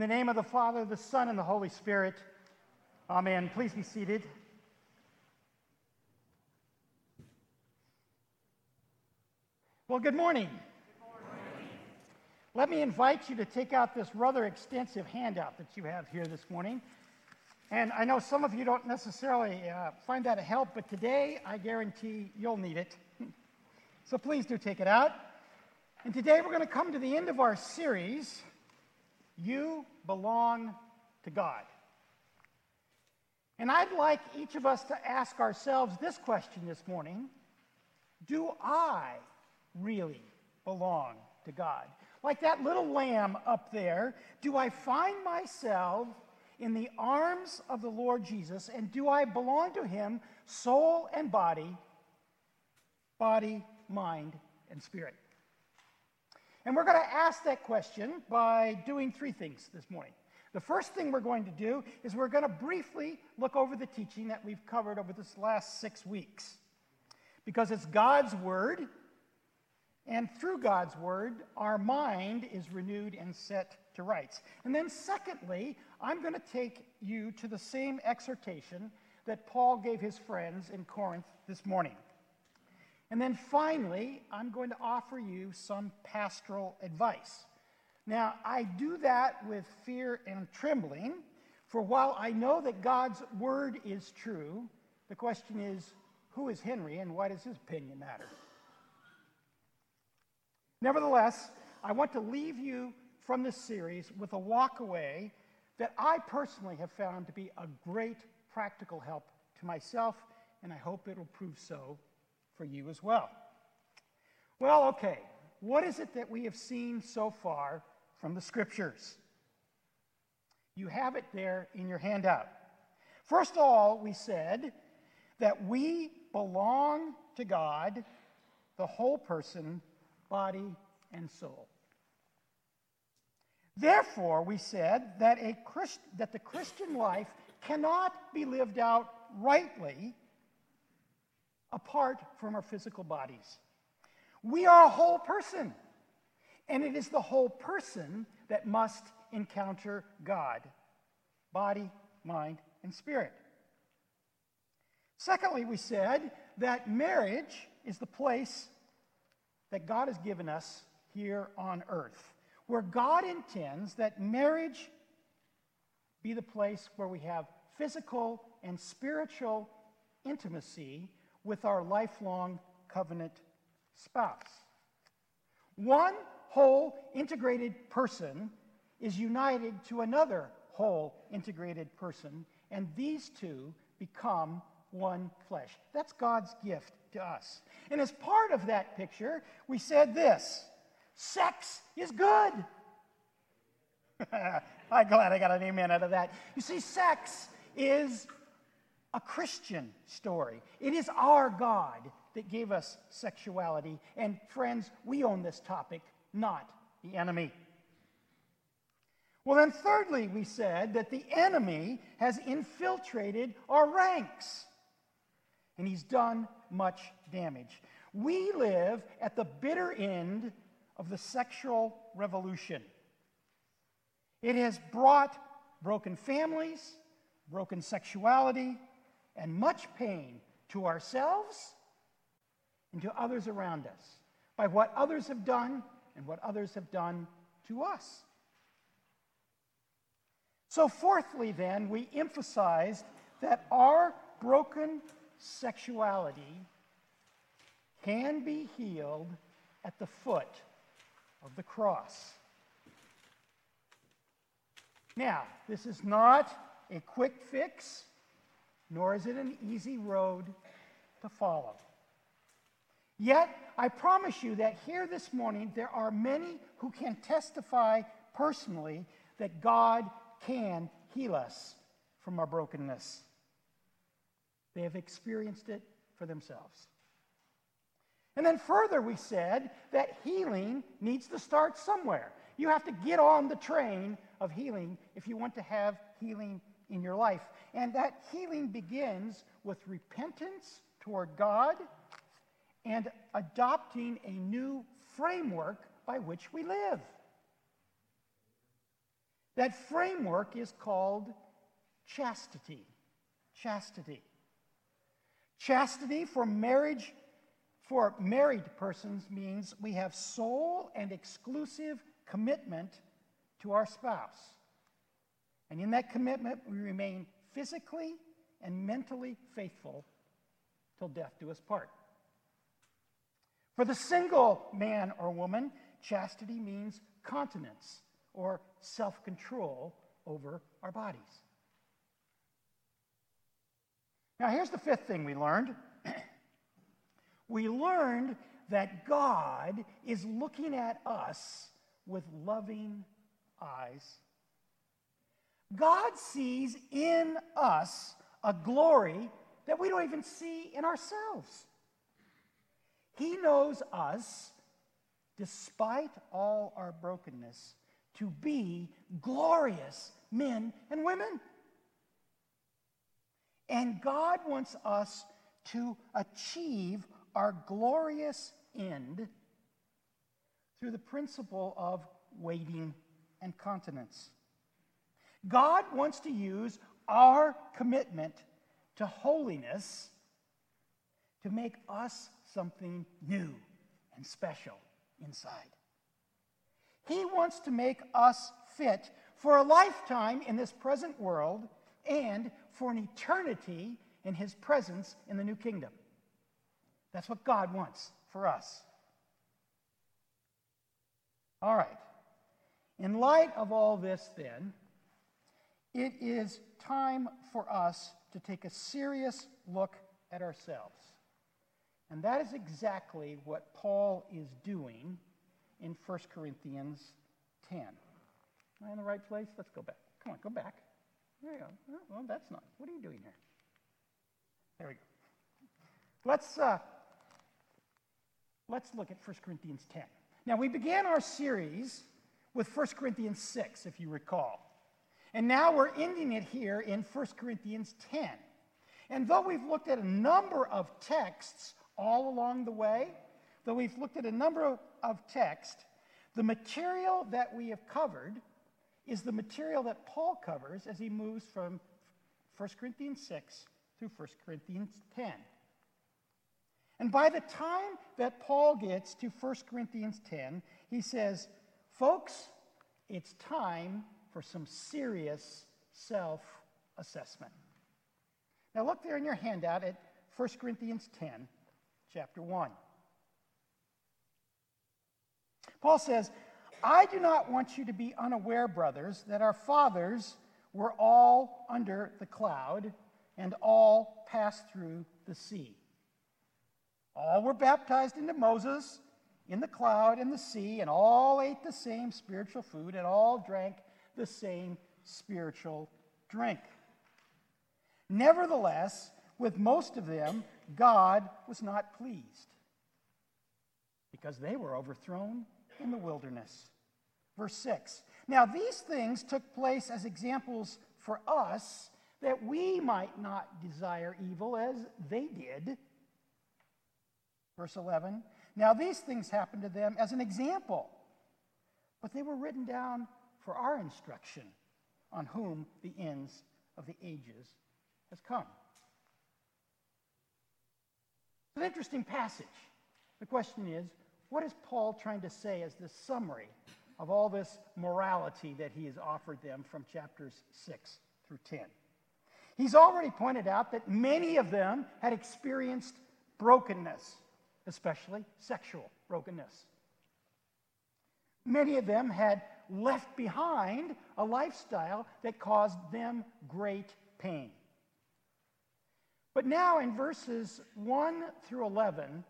In the name of the Father, the Son, and the Holy Spirit. Amen. Please be seated. Well, good morning. good morning. Let me invite you to take out this rather extensive handout that you have here this morning. And I know some of you don't necessarily uh, find that a help, but today I guarantee you'll need it. so please do take it out. And today we're going to come to the end of our series You Belong to God. And I'd like each of us to ask ourselves this question this morning Do I really belong to God? Like that little lamb up there, do I find myself in the arms of the Lord Jesus and do I belong to him, soul and body, body, mind, and spirit? And we're going to ask that question by doing three things this morning. The first thing we're going to do is we're going to briefly look over the teaching that we've covered over this last six weeks. Because it's God's Word, and through God's Word, our mind is renewed and set to rights. And then, secondly, I'm going to take you to the same exhortation that Paul gave his friends in Corinth this morning. And then finally, I'm going to offer you some pastoral advice. Now, I do that with fear and trembling, for while I know that God's word is true, the question is who is Henry and why does his opinion matter? Nevertheless, I want to leave you from this series with a walkaway that I personally have found to be a great practical help to myself, and I hope it'll prove so for you as well. Well, okay, what is it that we have seen so far from the scriptures? You have it there in your handout. First of all, we said that we belong to God, the whole person, body, and soul. Therefore, we said that, a Christ, that the Christian life cannot be lived out rightly apart from our physical bodies. We are a whole person, and it is the whole person that must encounter God body, mind, and spirit. Secondly, we said that marriage is the place that God has given us here on earth, where God intends that marriage be the place where we have physical and spiritual intimacy with our lifelong covenant spouse. One whole integrated person is united to another whole integrated person, and these two become one flesh. That's God's gift to us. And as part of that picture, we said this sex is good. I'm glad I got an amen out of that. You see, sex is a Christian story. It is our God that gave us sexuality. And friends, we own this topic, not the enemy. Well, then, thirdly, we said that the enemy has infiltrated our ranks and he's done much damage. We live at the bitter end of the sexual revolution. It has brought broken families, broken sexuality, and much pain to ourselves and to others around us by what others have done and what others have done to us. So, fourthly, then, we emphasized that our broken sexuality can be healed at the foot of the cross. Now, this is not a quick fix nor is it an easy road to follow. Yet, I promise you that here this morning, there are many who can testify personally that God can heal us from our brokenness. They have experienced it for themselves. And then further, we said that healing needs to start somewhere. You have to get on the train of healing if you want to have healing in your life. And that healing begins with repentance toward God and adopting a new framework by which we live. That framework is called chastity. Chastity. Chastity for marriage for married persons means we have sole and exclusive commitment to our spouse. And in that commitment, we remain physically and mentally faithful till death do us part. For the single man or woman, chastity means continence or self control over our bodies. Now, here's the fifth thing we learned we learned that God is looking at us with loving eyes. God sees in us a glory that we don't even see in ourselves. He knows us, despite all our brokenness, to be glorious men and women. And God wants us to achieve our glorious end through the principle of waiting and continence. God wants to use our commitment to holiness to make us something new and special inside. He wants to make us fit for a lifetime in this present world and for an eternity in His presence in the new kingdom. That's what God wants for us. All right. In light of all this, then, it is time for us to take a serious look at ourselves. And that is exactly what Paul is doing in 1 Corinthians 10. Am I in the right place? Let's go back. Come on, go back. There you go. Well, that's not. What are you doing here? There we go. Let's, uh, let's look at 1 Corinthians 10. Now, we began our series with 1 Corinthians 6, if you recall. And now we're ending it here in 1 Corinthians 10. And though we've looked at a number of texts all along the way, though we've looked at a number of, texts, the material that we have covered is the material that Paul covers as he moves from 1 Corinthians 6 through 1 Corinthians 10. And by the time that Paul gets to 1 Corinthians 10, he says, Folks, it's time for some serious self assessment. Now, look there in your handout at 1 Corinthians 10, chapter 1. Paul says, I do not want you to be unaware, brothers, that our fathers were all under the cloud and all passed through the sea. All were baptized into Moses in the cloud and the sea, and all ate the same spiritual food, and all drank the same spiritual drink. Nevertheless, with most of them, God was not pleased because they were overthrown in the wilderness. Verse 6 Now these things took place as examples for us that we might not desire evil as they did. Verse 11 Now these things happened to them as an example, but they were written down for our instruction on whom the ends of the ages has come. It's an interesting passage. The question is, what is Paul trying to say as the summary of all this morality that he has offered them from chapters 6 through 10? He's already pointed out that many of them had experienced brokenness, especially sexual brokenness. Many of them had left behind a lifestyle that caused them great pain. But now in verses 1 through 11,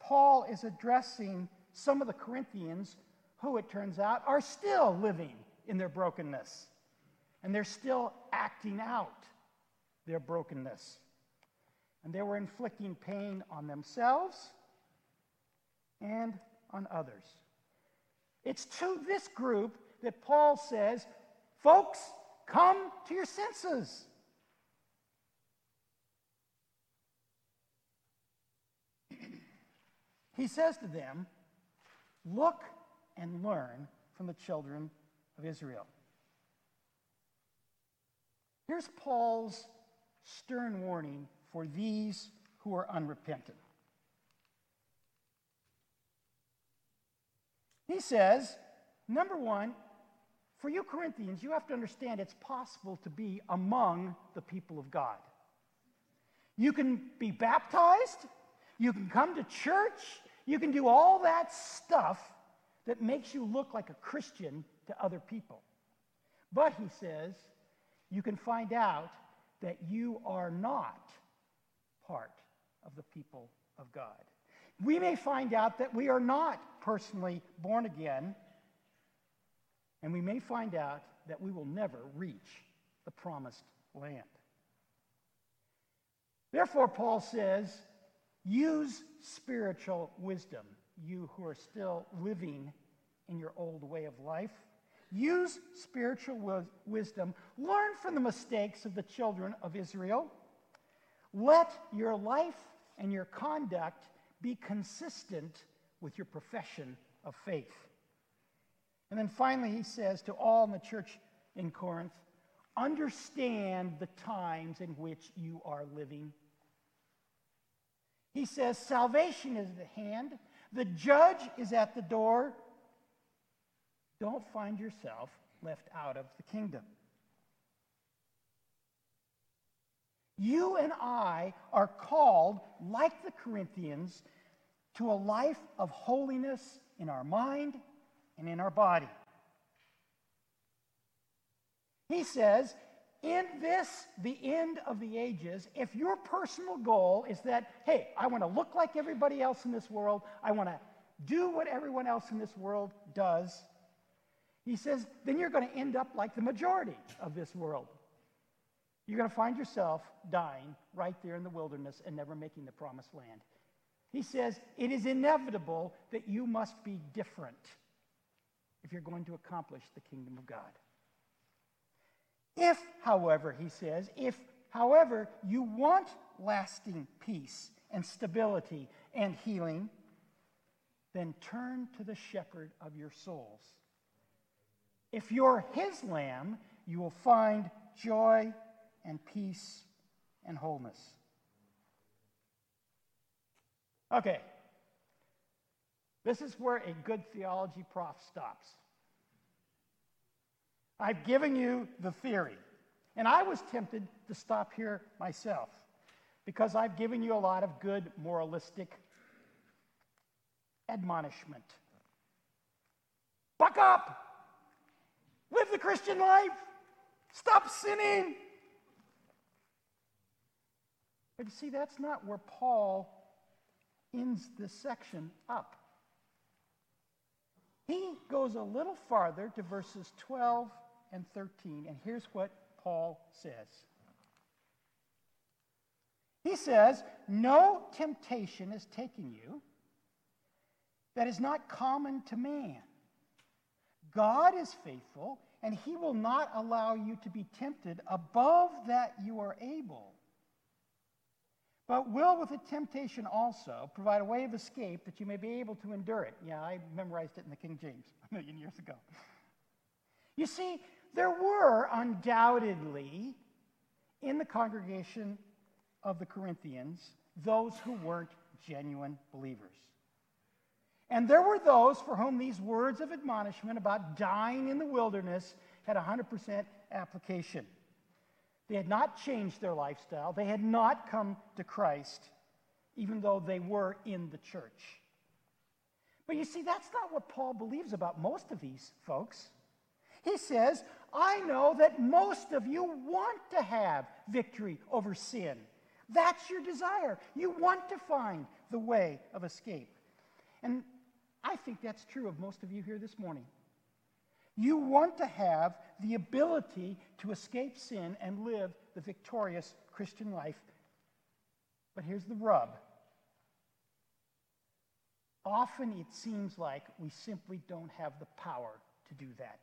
Paul is addressing some of the Corinthians who, it turns out, are still living in their brokenness. And they're still acting out their brokenness. And they were inflicting pain on themselves and on others. It's to this group that Paul says, folks, come to your senses. he says to them, look and learn from the children of Israel. Here's Paul's stern warning for these who are unrepentant. He says, number one, for you Corinthians, you have to understand it's possible to be among the people of God. You can be baptized, you can come to church, you can do all that stuff that makes you look like a Christian to other people. But, he says, you can find out that you are not part of the people of God. We may find out that we are not personally born again, and we may find out that we will never reach the promised land. Therefore, Paul says, use spiritual wisdom, you who are still living in your old way of life. Use spiritual wisdom. Learn from the mistakes of the children of Israel. Let your life and your conduct be consistent with your profession of faith. And then finally, he says to all in the church in Corinth understand the times in which you are living. He says salvation is at hand, the judge is at the door. Don't find yourself left out of the kingdom. You and I are called, like the Corinthians, to a life of holiness in our mind and in our body. He says, in this, the end of the ages, if your personal goal is that, hey, I want to look like everybody else in this world, I want to do what everyone else in this world does, he says, then you're going to end up like the majority of this world. You're going to find yourself dying right there in the wilderness and never making the promised land. He says, it is inevitable that you must be different if you're going to accomplish the kingdom of God. If, however, he says, if, however, you want lasting peace and stability and healing, then turn to the shepherd of your souls. If you're his lamb, you will find joy and peace and wholeness. Okay. This is where a good theology prof stops. I've given you the theory, and I was tempted to stop here myself because I've given you a lot of good moralistic admonishment. Buck up! Live the Christian life! Stop sinning! But you see, that's not where Paul ends this section up. He goes a little farther to verses 12 and 13, and here's what Paul says. He says, No temptation is taking you that is not common to man. God is faithful, and he will not allow you to be tempted above that you are able but will with the temptation also provide a way of escape that you may be able to endure it. Yeah, I memorized it in the King James a million years ago. You see, there were undoubtedly in the congregation of the Corinthians those who weren't genuine believers. And there were those for whom these words of admonishment about dying in the wilderness had 100% application. They had not changed their lifestyle. They had not come to Christ, even though they were in the church. But you see, that's not what Paul believes about most of these folks. He says, I know that most of you want to have victory over sin. That's your desire. You want to find the way of escape. And I think that's true of most of you here this morning. You want to have the ability to escape sin and live the victorious Christian life. But here's the rub. Often it seems like we simply don't have the power to do that.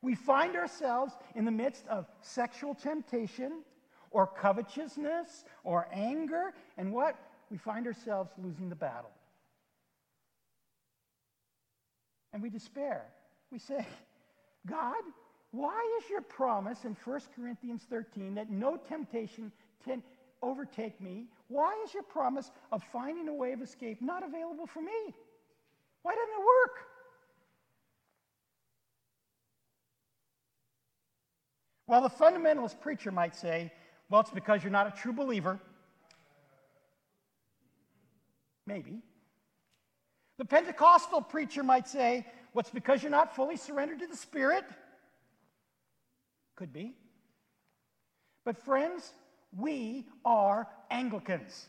We find ourselves in the midst of sexual temptation or covetousness or anger, and what? We find ourselves losing the battle. And we despair. We say, God, why is your promise in 1 Corinthians 13 that no temptation can overtake me? Why is your promise of finding a way of escape not available for me? Why doesn't it work? Well, the fundamentalist preacher might say, well, it's because you're not a true believer. Maybe. The Pentecostal preacher might say, well, it's because you're not fully surrendered to the Spirit. Could be. But, friends, we are Anglicans.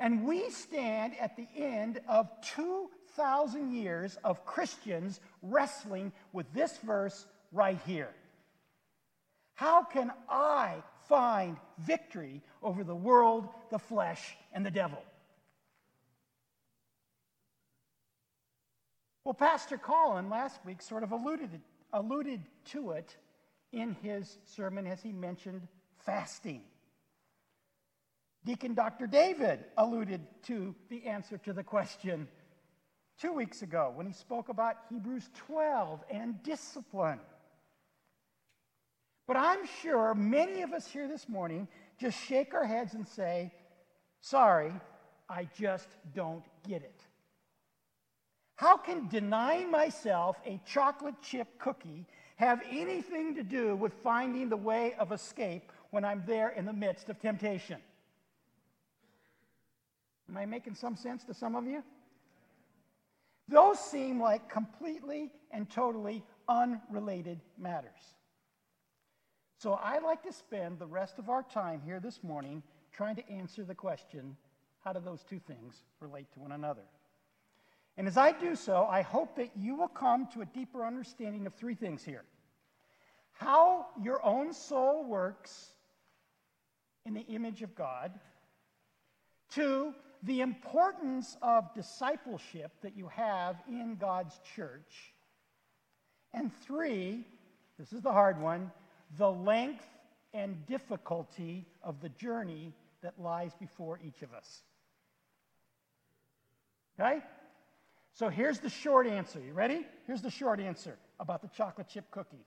And we stand at the end of 2,000 years of Christians wrestling with this verse right here. How can I find victory over the world, the flesh, and the devil? Well, Pastor Colin last week sort of alluded, alluded to it in his sermon as he mentioned fasting. Deacon Dr. David alluded to the answer to the question two weeks ago when he spoke about Hebrews 12 and discipline. But I'm sure many of us here this morning just shake our heads and say, Sorry, I just don't get it. How can denying myself a chocolate chip cookie have anything to do with finding the way of escape when I'm there in the midst of temptation? Am I making some sense to some of you? Those seem like completely and totally unrelated matters. So I'd like to spend the rest of our time here this morning trying to answer the question how do those two things relate to one another? And as I do so, I hope that you will come to a deeper understanding of three things here how your own soul works in the image of God, two, the importance of discipleship that you have in God's church, and three, this is the hard one the length and difficulty of the journey that lies before each of us. Okay? So here's the short answer. You ready? Here's the short answer about the chocolate chip cookie.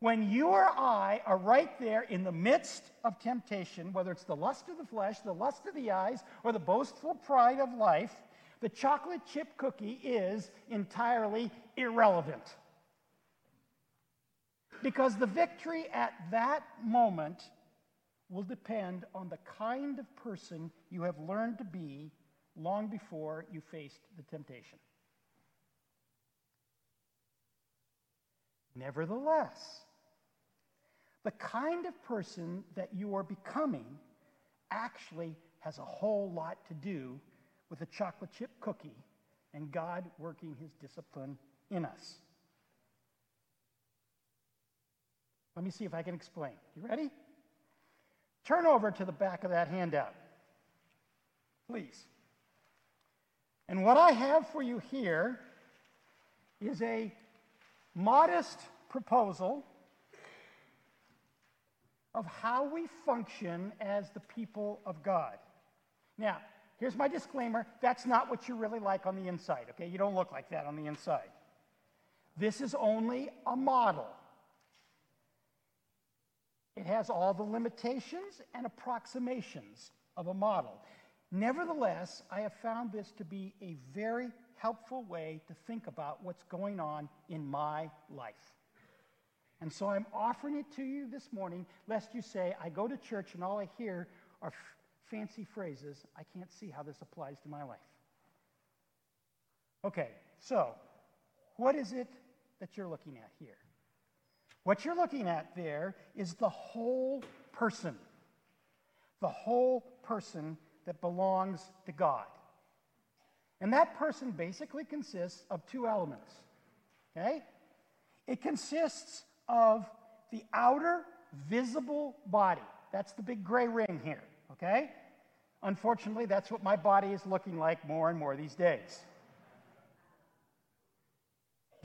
When you or I are right there in the midst of temptation, whether it's the lust of the flesh, the lust of the eyes, or the boastful pride of life, the chocolate chip cookie is entirely irrelevant. Because the victory at that moment will depend on the kind of person you have learned to be long before you faced the temptation. Nevertheless, the kind of person that you are becoming actually has a whole lot to do with a chocolate chip cookie and God working his discipline in us. Let me see if I can explain. You ready? Turn over to the back of that handout, please. And what I have for you here is a modest proposal of how we function as the people of God. Now, here's my disclaimer that's not what you're really like on the inside, okay? You don't look like that on the inside. This is only a model. It has all the limitations and approximations of a model. Nevertheless, I have found this to be a very helpful way to think about what's going on in my life. And so I'm offering it to you this morning, lest you say, I go to church and all I hear are f- fancy phrases. I can't see how this applies to my life. Okay, so what is it that you're looking at here? What you're looking at there is the whole person, the whole person that belongs to God. And that person basically consists of two elements. Okay? It consists of the outer visible body. That's the big gray ring here. Okay? Unfortunately, that's what my body is looking like more and more these days.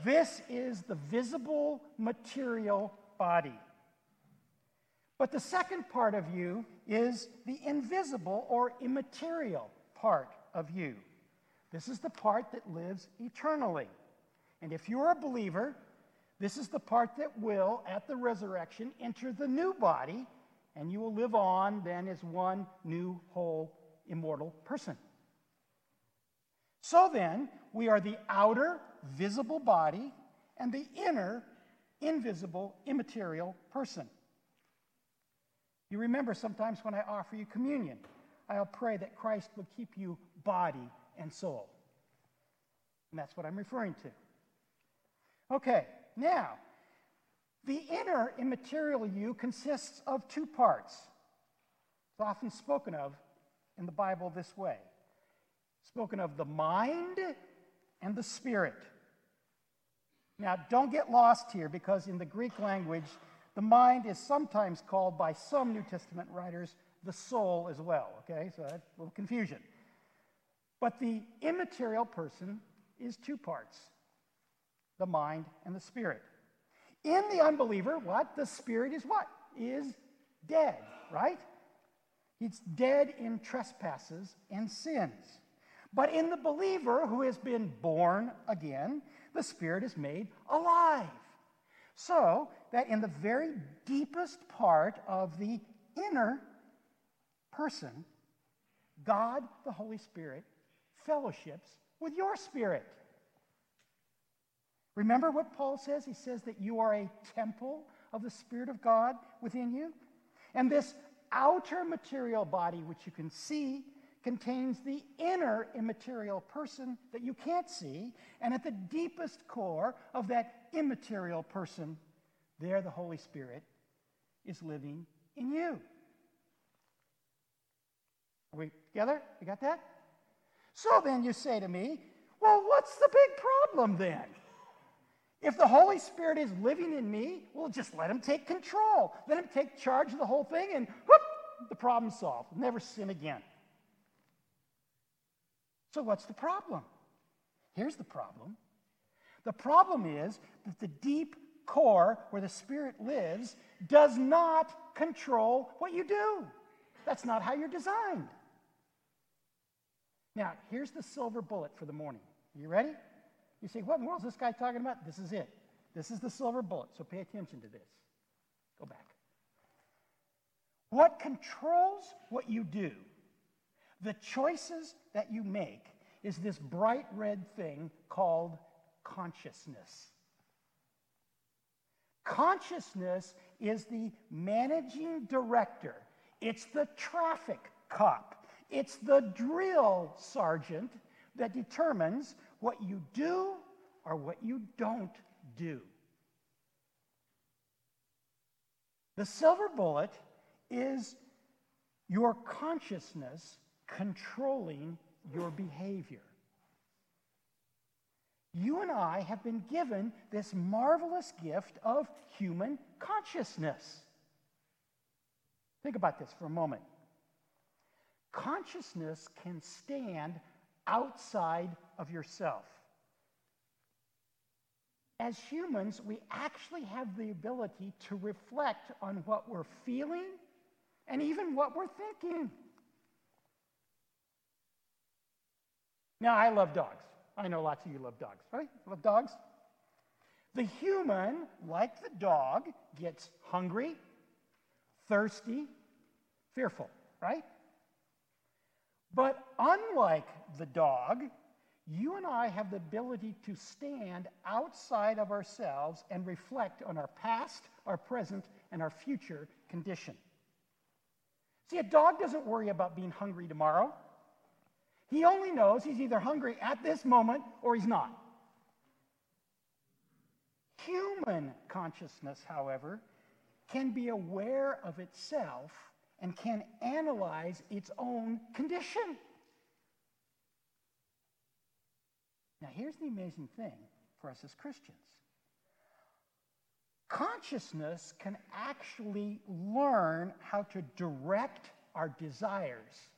This is the visible material body. But the second part of you is the invisible or immaterial part of you. This is the part that lives eternally. And if you're a believer, This is the part that will, at the resurrection, enter the new body, and you will live on then as one new, whole, immortal person. So then, we are the outer, visible body and the inner, invisible, immaterial person. You remember sometimes when I offer you communion, I'll pray that Christ would keep you body and soul. And that's what I'm referring to. Okay, now, the inner immaterial you consists of two parts. It's often spoken of in the Bible this way spoken of the mind and the spirit. Now, don't get lost here because in the Greek language, the mind is sometimes called by some New Testament writers the soul as well, okay? So that's a little confusion. But the immaterial person is two parts the mind and the spirit. In the unbeliever, what? The spirit is what? Is dead, right? It's dead in trespasses and sins. But in the believer who has been born again, the spirit is made alive. So that in the very deepest part of the inner person, God, the Holy Spirit, fellowships with your spirit. Remember what Paul says? He says that you are a temple of the Spirit of God within you. And this outer material body, which you can see, contains the inner immaterial person that you can't see. And at the deepest core of that immaterial person, there the Holy Spirit is living in you. Are we together? You got that? So then you say to me, well, what's the big problem then? If the Holy Spirit is living in me, well, just let him take control. Let him take charge of the whole thing, and whoop, the problem solved. Never sin again. So, what's the problem? Here's the problem the problem is that the deep core where the Spirit lives does not control what you do. That's not how you're designed. Now, here's the silver bullet for the morning. You ready? You say, What in the world is this guy talking about? This is it. This is the silver bullet, so pay attention to this. Go back. What controls what you do, the choices that you make, is this bright red thing called consciousness. Consciousness is the managing director, it's the traffic cop, it's the drill sergeant that determines what you do or what you don't do. The silver bullet is your consciousness controlling your behavior. You and I have been given this marvelous gift of human consciousness. Think about this for a moment. Consciousness can stand outside of yourself. As humans, we actually have the ability to reflect on what we're feeling and even what we're thinking. Now, I love dogs. I know lots of you love dogs, right? Love dogs? The human, like the dog, gets hungry, thirsty, fearful, right? But unlike the dog, you and I have the ability to stand outside of ourselves and reflect on our past, our present, and our future condition. See, a dog doesn't worry about being hungry tomorrow. He only knows he's either hungry at this moment or he's not. Human consciousness, however, can be aware of itself and can analyze its own condition. Now, here's the amazing thing for us as Christians consciousness can actually learn how to direct our desires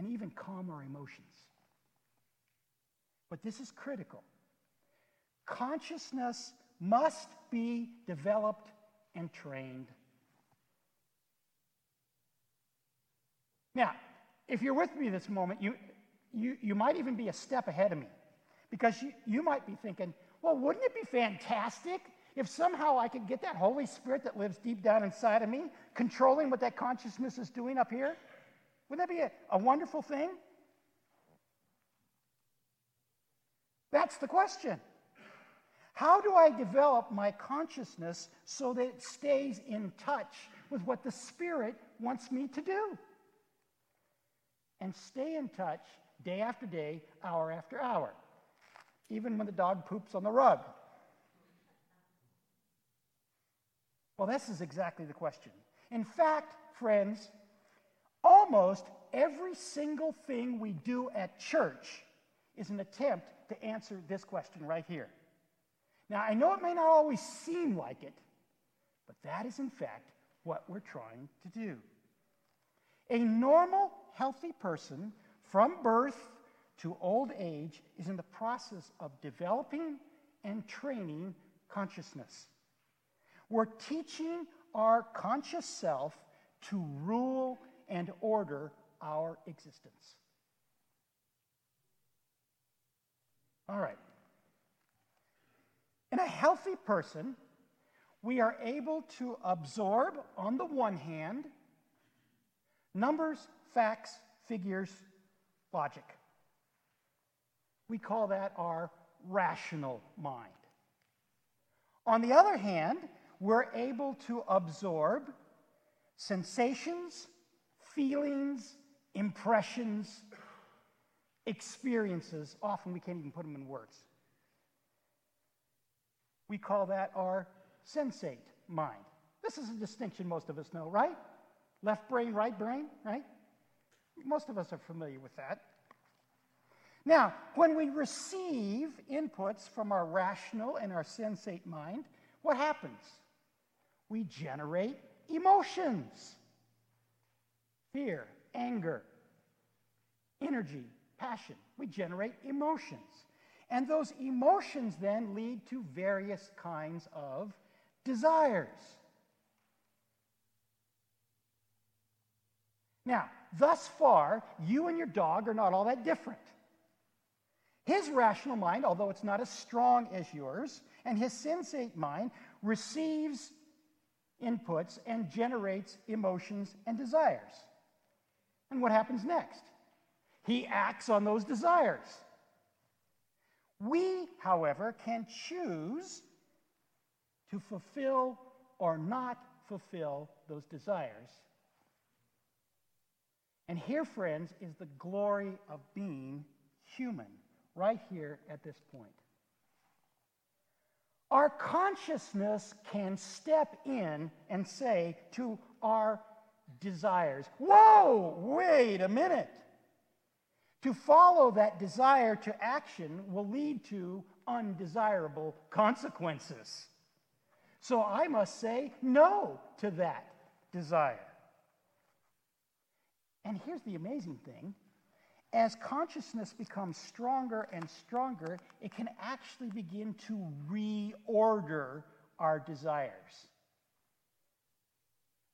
and even calm our emotions. But this is critical. Consciousness must be developed and trained. Now, if you're with me this moment, you, you, you might even be a step ahead of me because you, you might be thinking, Well, wouldn't it be fantastic if somehow I could get that Holy Spirit that lives deep down inside of me controlling what that consciousness is doing up here? Wouldn't that be a, a wonderful thing? That's the question. How do I develop my consciousness so that it stays in touch with what the Spirit wants me to do? And stay in touch day after day, hour after hour, even when the dog poops on the rug. Well, this is exactly the question. In fact, friends, almost every single thing we do at church is an attempt to answer this question right here. Now, I know it may not always seem like it, but that is in fact what we're trying to do. A normal, healthy person from birth to old age is in the process of developing and training consciousness. We're teaching our conscious self to rule and order our existence. All right. In a healthy person, we are able to absorb, on the one hand, numbers, facts, figures, logic. We call that our rational mind. On the other hand, we're able to absorb sensations, feelings, impressions, experiences. Often we can't even put them in words. We call that our sensate mind. This is a distinction most of us know, right? Left brain, right brain, right? Most of us are familiar with that. Now, when we receive inputs from our rational and our sensate mind, what happens? We generate emotions fear, anger, energy, passion. We generate emotions. And those emotions then lead to various kinds of desires. Now, thus far, you and your dog are not all that different. His rational mind, although it's not as strong as yours, and his sensate mind receives inputs and generates emotions and desires. And what happens next? He acts on those desires. We, however, can choose to fulfill or not fulfill those desires. And here, friends, is the glory of being human, right here at this point. Our consciousness can step in and say to our desires, Whoa, wait a minute. To follow that desire to action will lead to undesirable consequences. So I must say no to that desire. And here's the amazing thing as consciousness becomes stronger and stronger, it can actually begin to reorder our desires,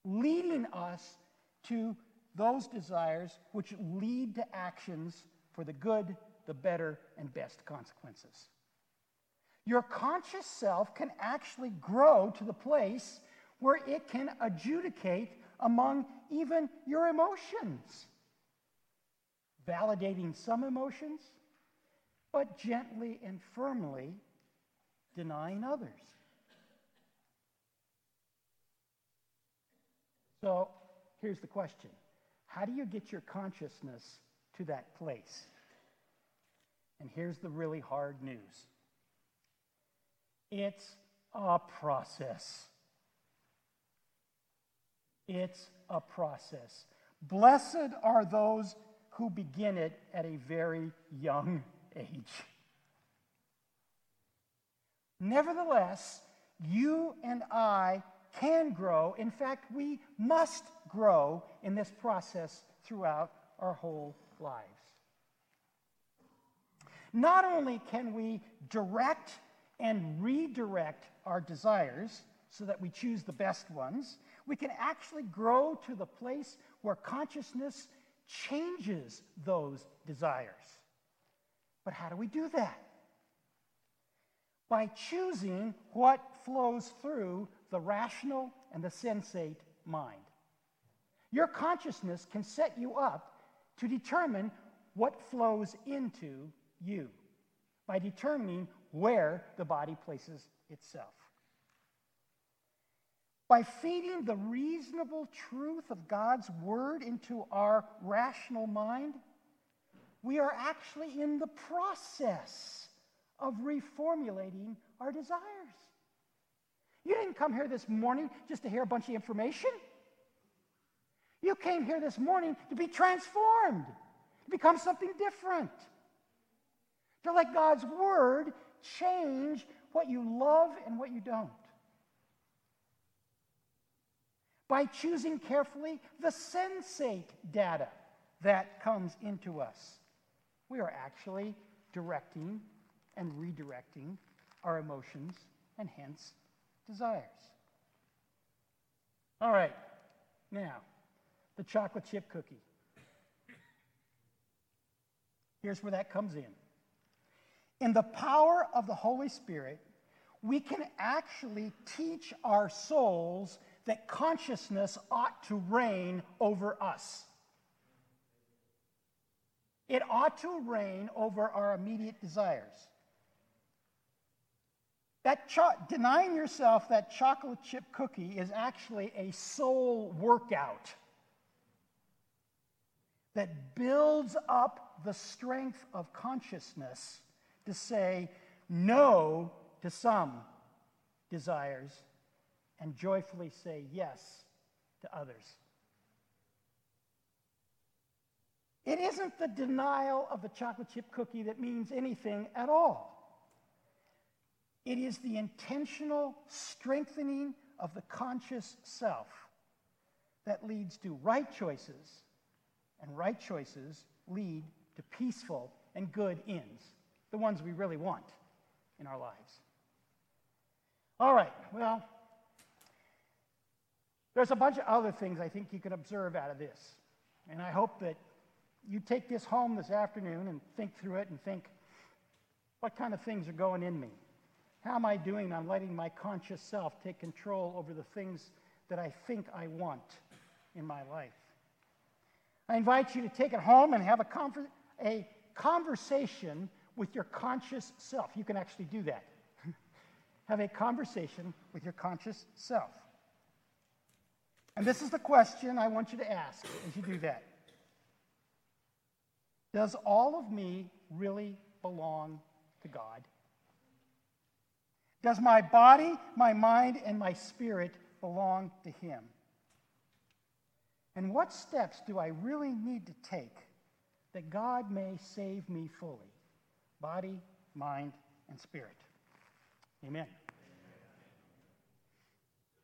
leading us to those desires which lead to actions for the good, the better, and best consequences. Your conscious self can actually grow to the place where it can adjudicate among even your emotions, validating some emotions, but gently and firmly denying others. So here's the question how do you get your consciousness to that place? And here's the really hard news it's a process. It's a process. Blessed are those who begin it at a very young age. Nevertheless, you and I can grow. In fact, we must grow in this process throughout our whole lives. Not only can we direct and redirect our desires so that we choose the best ones, we can actually grow to the place where consciousness changes those desires. But how do we do that? by choosing what flows through the rational and the sensate mind. Your consciousness can set you up to determine what flows into you by determining where the body places itself. By feeding the reasonable truth of God's word into our rational mind, we are actually in the process of reformulating our desires. You didn't come here this morning just to hear a bunch of information. You came here this morning to be transformed, to become something different. To let God's word change what you love and what you don't. By choosing carefully the sensate data that comes into us, we are actually directing and redirecting our emotions and hence desires. All right, now, the chocolate chip cookie. Here's where that comes in. In the power of the Holy Spirit, we can actually teach our souls that consciousness ought to reign over us. It ought to reign over our immediate desires. That cho- denying yourself that chocolate chip cookie is actually a soul workout that builds up the strength of consciousness to say no to some desires and joyfully say yes to others. It isn't the denial of the chocolate chip cookie that means anything at all. It is the intentional strengthening of the conscious self that leads to right choices, and right choices lead to peaceful and good ends, the ones we really want in our lives. All right, well, there's a bunch of other things I think you can observe out of this. And I hope that you take this home this afternoon and think through it and think, what kind of things are going in me? How am I doing on letting my conscious self take control over the things that I think I want in my life? I invite you to take it home and have a, a conversation with your conscious self. You can actually do that. have a conversation with your conscious self. And this is the question I want you to ask as you do that Does all of me really belong to God? Does my body, my mind, and my spirit belong to Him? And what steps do I really need to take that God may save me fully, body, mind, and spirit? Amen.